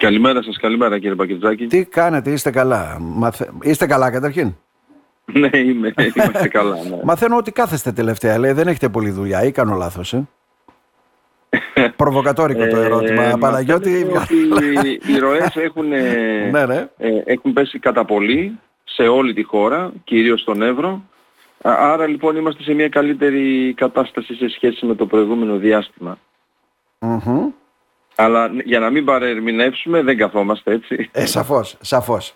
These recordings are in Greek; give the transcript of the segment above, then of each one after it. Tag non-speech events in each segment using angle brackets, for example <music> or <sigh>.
Καλημέρα σας, καλημέρα κύριε Πακετζάκη. Τι κάνετε, είστε καλά; Μαθε... Είστε καλά καταρχήν; <laughs> ναι, είμαι, είμαστε καλά. Ναι. <laughs> Μαθαίνω ότι κάθεστε τελευταία, λέει, δεν έχετε πολλή δουλειά ή κάνω λάθος, ε; <laughs> Προβοκατόρικο το Ε, ερώτημα, Παναγιώτη. ότι οι ροές έχουν, ναι, ναι. ε, έχουν πέσει κατά πολύ σε όλη τη χώρα, κυρίως στον Εύρο. Α- Άρα λοιπόν είμαστε σε μια καλύτερη κατάσταση σε σχέση με το προηγούμενο διάστημα. Μμμ. Αλλά για να μην παρερμηνεύσουμε δεν καθόμαστε έτσι. Ε, σαφώς, σαφώς.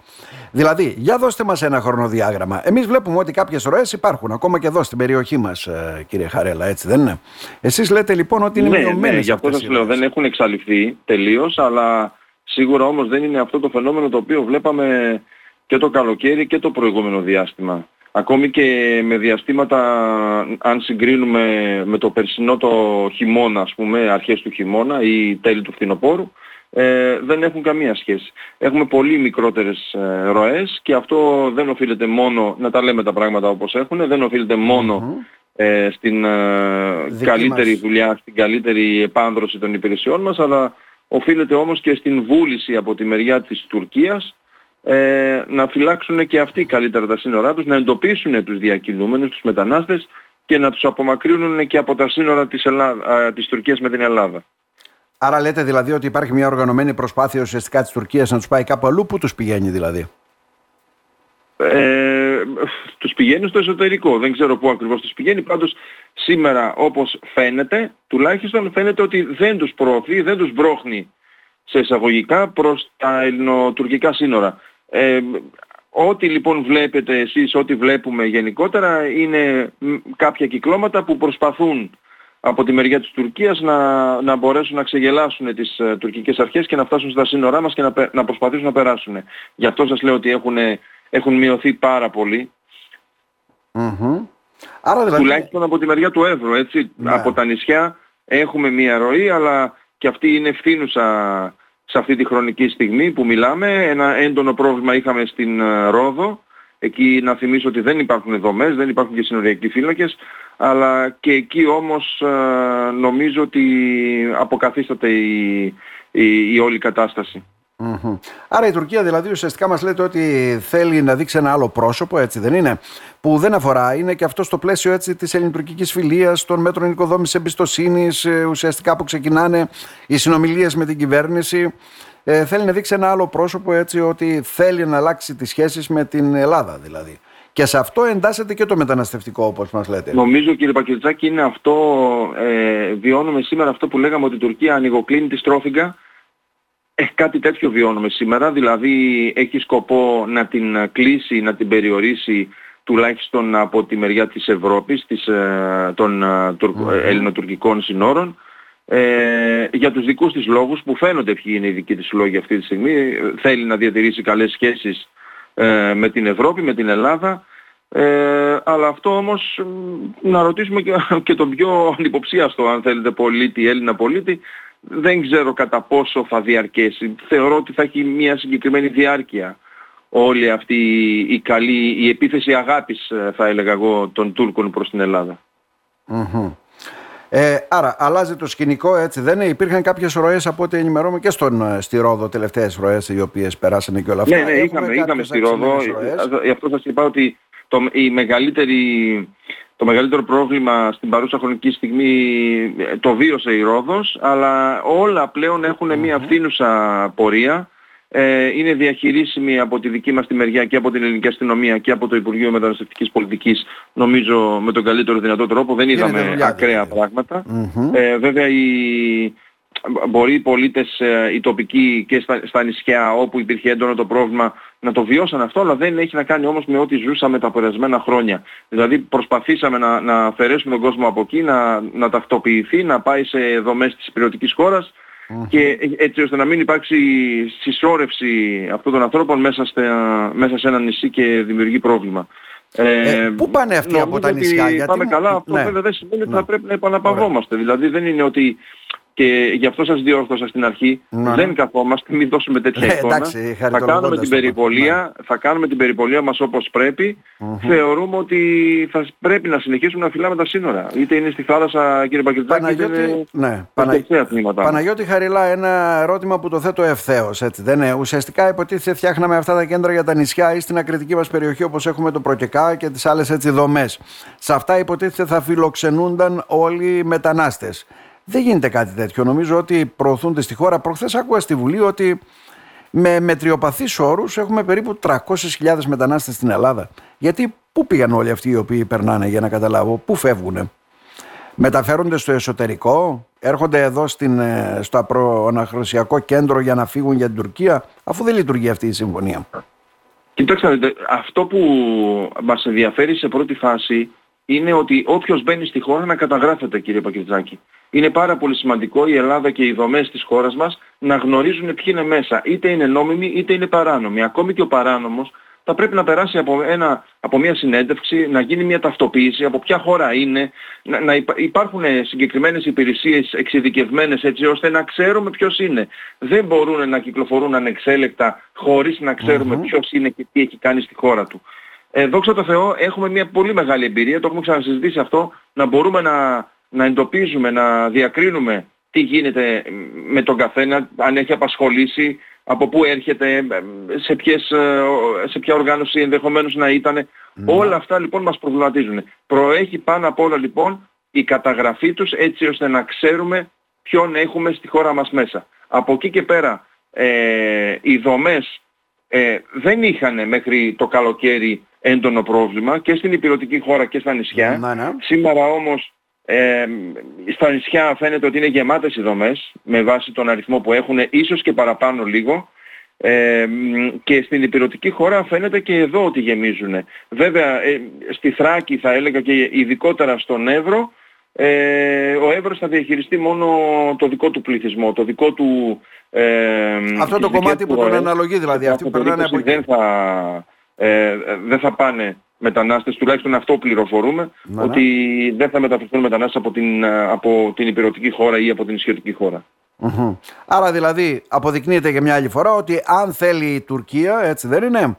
Δηλαδή, για δώστε μας ένα χρονοδιάγραμμα. Εμείς βλέπουμε ότι κάποιες ροές υπάρχουν, ακόμα και εδώ στην περιοχή μας, ε, κύριε Χαρέλα, έτσι δεν είναι; Εσείς λέτε λοιπόν ότι είναι ναι, μειωμένες ναι, γι' αυτό αυτές σας οι λέω ροές. δεν έχουν εξαλειφθεί τελείως, αλλά σίγουρα όμως δεν είναι αυτό το φαινόμενο το οποίο βλέπαμε και το καλοκαίρι και το προηγούμενο διάστημα. Ακόμη και με διαστήματα, αν συγκρίνουμε με το περσινό το χειμώνα, ας πούμε, αρχές του χειμώνα ή τέλη του φθινοπόρου, ε, δεν έχουν καμία σχέση. Έχουμε πολύ μικρότερες ε, ροές και αυτό δεν οφείλεται μόνο, να τα λέμε τα πράγματα όπως έχουν, δεν οφείλεται μόνο Μμμ. ε, στην ε, Δική καλύτερη μας. δουλειά, στην καλύτερη επάνδρωση των υπηρεσιών μας, αλλά οφείλεται όμως και στην βούληση από τη μεριά της Τουρκίας ε, να φυλάξουν και αυτοί καλύτερα τα σύνορά τους, να εντοπίσουν τους διακινούμενους, τους μετανάστες και να τους απομακρύνουν και από τα σύνορα της, Ελλάδα, α, της Τουρκίας με την Ελλάδα. Άρα λέτε δηλαδή ότι υπάρχει μια οργανωμένη προσπάθεια ουσιαστικά της Τουρκίας να τους πάει κάπου αλλού, πού τους πηγαίνει δηλαδή; Ε, τους πηγαίνει στο εσωτερικό. Δεν ξέρω πού ακριβώς τους πηγαίνει. Πάντως σήμερα όπως φαίνεται, τουλάχιστον φαίνεται ότι δεν τους προωθεί, δεν τους μπρόχνει σε εισαγωγικά προς τα ελληνοτουρκικά σύνορα. Ε, ό,τι λοιπόν βλέπετε εσείς, ό,τι βλέπουμε γενικότερα είναι μ, κάποια κυκλώματα που προσπαθούν από τη μεριά της Τουρκίας να, να μπορέσουν να ξεγελάσουν τις ε, τουρκικές αρχές και να φτάσουν στα σύνορά μας και να, πε- να προσπαθήσουν να περάσουν. Γι' αυτό σας λέω ότι έχουν, έχουν μειωθεί πάρα πολύ, Μμμ. Άρα δηλαδή... τουλάχιστον από τη μεριά του Εύρου, έτσι. Ναι. Από τα νησιά έχουμε μία ροή, αλλά και αυτή είναι ευθύνουσα σε αυτή τη χρονική στιγμή που μιλάμε. Ένα έντονο πρόβλημα είχαμε στην ε, Ρόδο. Εκεί να θυμίσω ότι δεν υπάρχουν δομές, δεν υπάρχουν και συνοριακοί φύλακες, αλλά και εκεί όμως ε, νομίζω ότι αποκαθίσταται η, η, η όλη κατάσταση. Μμμ. Άρα η Τουρκία δηλαδή ουσιαστικά μας λέτε ότι θέλει να δείξει ένα άλλο πρόσωπο, έτσι δεν είναι, που δεν αφορά, είναι και αυτό στο πλαίσιο έτσι της ελληνοτουρκικής φιλίας, των μέτρων οικοδόμησης εμπιστοσύνης, ε, ουσιαστικά που ξεκινάνε οι συνομιλίες με την κυβέρνηση. Ε, θέλει να δείξει ένα άλλο πρόσωπο έτσι ότι θέλει να αλλάξει τις σχέσεις με την Ελλάδα δηλαδή. Και σε αυτό εντάσσεται και το μεταναστευτικό όπως μας λέτε. Νομίζω κύριε Πακελτσάκη είναι αυτό, ε, βιώνουμε σήμερα αυτό που λέγαμε ότι η Τουρκία ανοιγοκλίνει τη στρόφιγγα. Ε, κάτι τέτοιο βιώνουμε σήμερα, δηλαδή έχει σκοπό να την κλείσει, να την περιορίσει τουλάχιστον από τη μεριά της Ευρώπης, της, ε, των ε, τουρκ- ε, ελληνοτουρκικών συνόρων, ε, για τους δικούς της λόγους που φαίνονται ποιοι είναι οι δικοί της λόγοι αυτή τη στιγμή. Ε, Θέλει να διατηρήσει καλές σχέσεις ε, με την Ευρώπη, με την Ελλάδα, ε, αλλά αυτό όμως μ, να ρωτήσουμε και, και τον πιο ανυποψίαστο αν θέλετε πολίτη, Έλληνα πολίτη, δεν ξέρω κατά πόσο θα διαρκέσει. Θεωρώ ότι θα έχει μια συγκεκριμένη διάρκεια όλη αυτή η καλή, η επίθεση αγάπης ε, θα έλεγα εγώ των Τούρκων προς την Ελλάδα. Μμμ. Ε, άρα αλλάζει το σκηνικό έτσι δεν είναι; Υπήρχαν κάποιες ροές από ό,τι ενημερώνουμε και στον, ε, στη Ρόδο τελευταίες ροές οι οποίες περάσανε και όλα αυτά. Ναι, ναι, Έχουμε είχαμε, κάποιες είχαμε στη Ρόδο. αυξημένες ροές. Γι' αυτό σας είπα ότι το, η μεγαλύτερη, το μεγαλύτερο πρόβλημα στην παρούσα χρονική στιγμή ε, το βίωσε η Ρόδος, αλλά όλα πλέον έχουν μια φθήνουσα πορεία. Ε, είναι διαχειρίσιμη από τη δική μας τη μεριά και από την ελληνική αστυνομία και από το Υπουργείο Μεταναστευτικής Πολιτικής νομίζω με τον καλύτερο δυνατό τρόπο. Δεν Γίνεται είδαμε δουλειά, ακραία δηλαδή. πράγματα. Μμμ. Ε, βέβαια οι, μπορεί οι πολίτες, ε, οι τοπικοί και στα, στα νησιά όπου υπήρχε έντονο το πρόβλημα να το βιώσαν αυτό, αλλά δεν έχει να κάνει όμως με ό,τι ζούσαμε τα περασμένα χρόνια. Δηλαδή προσπαθήσαμε να, να αφαιρέσουμε τον κόσμο από εκεί, να, να ταυτοποιηθεί, να πάει σε δομές της υπηρετικής χώρας και έτσι ώστε να μην υπάρξει συσσόρευση αυτών των ανθρώπων μέσα, στα, μέσα σε ένα νησί και δημιουργεί πρόβλημα. Ε, πού πάνε αυτοί από νομίζω τα ότι νησιά, γιατί Πάμε μου- καλά, αυτό ναι. βέβαια δεν σημαίνει ότι Ναι. θα πρέπει να επαναπαυόμαστε. Δηλαδή δεν είναι ότι και γι' αυτό σας διόρθωσα στην αρχή, ναι. δεν καθόμαστε, μην δώσουμε τέτοια ναι, εικόνα. Εντάξει, θα κάνουμε την περιπολία, ναι. θα κάνουμε την περιπολία μας όπως Θεωρούμε ότι θα πρέπει να συνεχίσουμε να φυλάμε τα σύνορα. Είτε είναι στη θάλασσα κύριε Πακετζάκη, Παναγιώτη, είτε είναι ναι, Παναγιώτη, Παναγιώτη Χαριλά, ένα ερώτημα που το θέτω ευθέως, έτσι δεν είναι; Ουσιαστικά υποτίθεται φτιάχναμε αυτά τα κέντρα για τα νησιά ή στην ακριτική μας περιοχή όπως έχουμε το Προκεκά και τις άλλες έτσι δομές. Σε αυτά υποτίθεται θα φιλοξενούνταν όλοι οι μετανάστες. Δεν γίνεται κάτι τέτοιο. Νομίζω ότι προωθούνται στη χώρα. Προχθές άκουγα στη Βουλή ότι με μετριοπαθείς όρους έχουμε περίπου 300.000 μετανάστες στην Ελλάδα. Γιατί πού πήγαν όλοι αυτοί οι οποίοι περνάνε, για να καταλάβω, πού φεύγουν. Μεταφέρονται στο εσωτερικό, έρχονται εδώ στην, ε, στο προαναχρωσιακό κέντρο για να φύγουν για την Τουρκία, αφού δεν λειτουργεί αυτή η συμφωνία; Κοιτάξτε, αυτό που μας ενδιαφέρει σε πρώτη φάση είναι ότι όποιος μπαίνει στη χώρα να καταγράφεται κύριε Πακετζάκη. Είναι πάρα πολύ σημαντικό η Ελλάδα και οι δομές της χώρας μας να γνωρίζουν ποιοι είναι μέσα. Είτε είναι νόμιμοι είτε είναι παράνομοι. Ακόμη και ο παράνομος θα πρέπει να περάσει από, ένα, από μια συνέντευξη, να γίνει μια ταυτοποίηση, από ποια χώρα είναι, να, να υπάρχουν συγκεκριμένες υπηρεσίες εξειδικευμένες έτσι ώστε να ξέρουμε ποιος είναι. Δεν μπορούν να κυκλοφορούν ανεξέλεκτα χωρίς να ξέρουμε ποιος είναι και τι έχει κάνει στη χώρα του. Ε, δόξα τω Θεώ έχουμε μια πολύ μεγάλη εμπειρία, το έχουμε ξανασυζητήσει αυτό, να μπορούμε να, να εντοπίζουμε, να διακρίνουμε τι γίνεται με τον καθένα, αν έχει απασχολήσει, από πού έρχεται, σε, ποιες, ε, σε ποια οργάνωση ενδεχομένως να ήταν. Ναι. Όλα αυτά λοιπόν μας προβληματίζουν. Προέχει πάνω απ' όλα λοιπόν η καταγραφή τους έτσι ώστε να ξέρουμε ποιον έχουμε στη χώρα μας μέσα. Από εκεί και πέρα ε, οι δομές ε, δεν είχαν μέχρι το καλοκαίρι έντονο πρόβλημα και στην υπηρετική χώρα και στα νησιά. Ναι, ναι. Σήμερα όμως ε, στα νησιά φαίνεται ότι είναι γεμάτες οι δομές με βάση τον αριθμό που έχουν, ίσως και παραπάνω λίγο. Ε, και στην υπηρετική χώρα φαίνεται και εδώ ότι γεμίζουν. Βέβαια ε, στη Θράκη θα έλεγα και ειδικότερα στον Εύρο ε, ο Εύρος θα διαχειριστεί μόνο το δικό του πληθυσμό, το δικό του... Ε, Αυτό το κομμάτι που τον αναλογεί δηλαδή, αυτοί που περνάνε από εκεί. Δεν θα, ε, δεν θα πάνε μετανάστες, τουλάχιστον αυτό πληροφορούμε, ναι, ναι. ότι δεν θα μεταφερθούν μετανάστες από την, από την υπηρετική χώρα ή από την ισχυρική Άρα δηλαδή αποδεικνύεται για μια άλλη φορά ότι αν θέλει η Τουρκία, έτσι δεν είναι,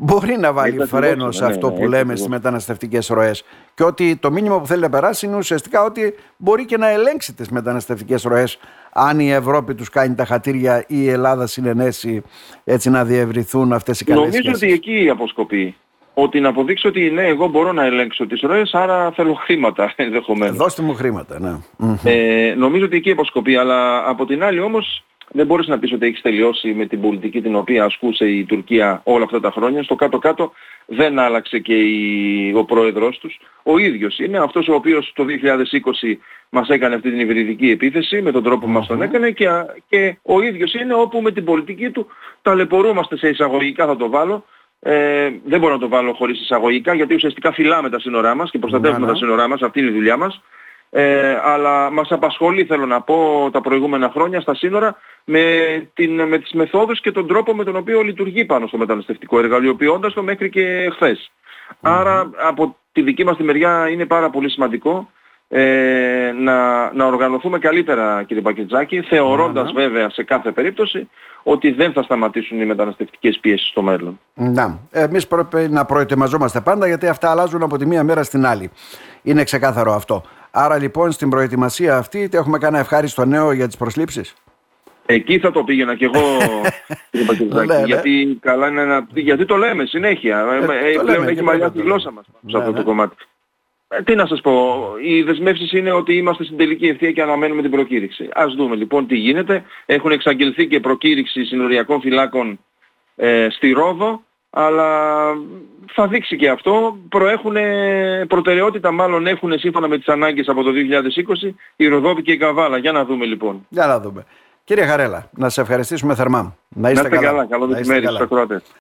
μπορεί να βάλει φρένος σε ναι, αυτό που λέμε στις μεταναστευτικές ροές. Και ότι το μήνυμα που θέλει να περάσει είναι ουσιαστικά ότι μπορεί και να ελέγξει τις μεταναστευτικές ροές αν η Ευρώπη τους κάνει τα χατήρια ή η Ελλάδα συνενέσει έτσι να διευρυθούν αυτές οι καλές Νομίζω ότι εκεί αποσκοπεί ότι να αποδείξω ότι ναι, εγώ μπορώ να ελέγξω τις ροές, άρα θέλω χρήματα <laughs> ενδεχομένως. Δώστε μου χρήματα, ναι. Ε, νομίζω ότι εκεί αποσκοπεί, αλλά από την άλλη όμως δεν μπορείς να πεις ότι έχεις τελειώσει με την πολιτική την οποία ασκούσε η Τουρκία όλα αυτά τα χρόνια. Στο κάτω-κάτω δεν άλλαξε και η, ο πρόεδρος τους. Ο ίδιος είναι αυτός ο οποίος το 2020 μας έκανε αυτή την υβριδική επίθεση με τον τρόπο που μας τον έκανε και, και ο ίδιος είναι όπου με την πολιτική του ταλαιπωρούμαστε σε εισαγωγικά θα το βάλω ε, δεν μπορώ να το βάλω χωρίς εισαγωγικά γιατί ουσιαστικά φυλάμε τα σύνορά μας και προστατεύουμε τα σύνορά μας, αυτή είναι η δουλειά μας. Ε, αλλά μας απασχολεί θέλω να πω τα προηγούμενα χρόνια στα σύνορα με, την, με τις μεθόδους και τον τρόπο με τον οποίο λειτουργεί πάνω στο μεταναστευτικό εργαλειοποιώντας το μέχρι και χθες. Άρα από τη δική μας τη μεριά είναι πάρα πολύ σημαντικό ε, να, να οργανωθούμε καλύτερα κύριε Πακετζάκη, βέβαια σε κάθε περίπτωση ότι δεν θα σταματήσουν οι μεταναστευτικές πιέσεις στο μέλλον. Να, εμείς πρέπει να προετοιμαζόμαστε πάντα γιατί αυτά αλλάζουν από τη μία μέρα στην άλλη. Είναι ξεκάθαρο αυτό. Άρα λοιπόν στην προετοιμασία αυτή έχουμε κάνει ευχάριστο νέο για τις προσλήψεις; Εκεί θα το πήγαινα κι εγώ, <laughs> κύριε Πακετζάκη, ναι, ναι. γιατί, καλά είναι να... γιατί το λέμε συνέχεια. Ε, ε, πλέον έχει μαλλιά τη γλώσσα μας σε αυτό το ναι, κομμάτι. Ε, τι να σας πω, οι δεσμεύσεις είναι ότι είμαστε στην τελική ευθεία και αναμένουμε την προκήρυξη. Ας δούμε λοιπόν τι γίνεται. Έχουν εξαγγελθεί και προκήρυξη συνοριακών φυλάκων ε, στη Ρόδο, αλλά θα δείξει και αυτό. Προέχουν, προτεραιότητα μάλλον έχουν σύμφωνα με τις ανάγκες από το 2020 η Ροδόπη και η Καβάλα. Για να δούμε λοιπόν. Για να δούμε. Κύριε Χαρέλα, να σε ευχαριστήσουμε θερμά. Να είστε, καλά. καλά. Καλό μεσημέρι στους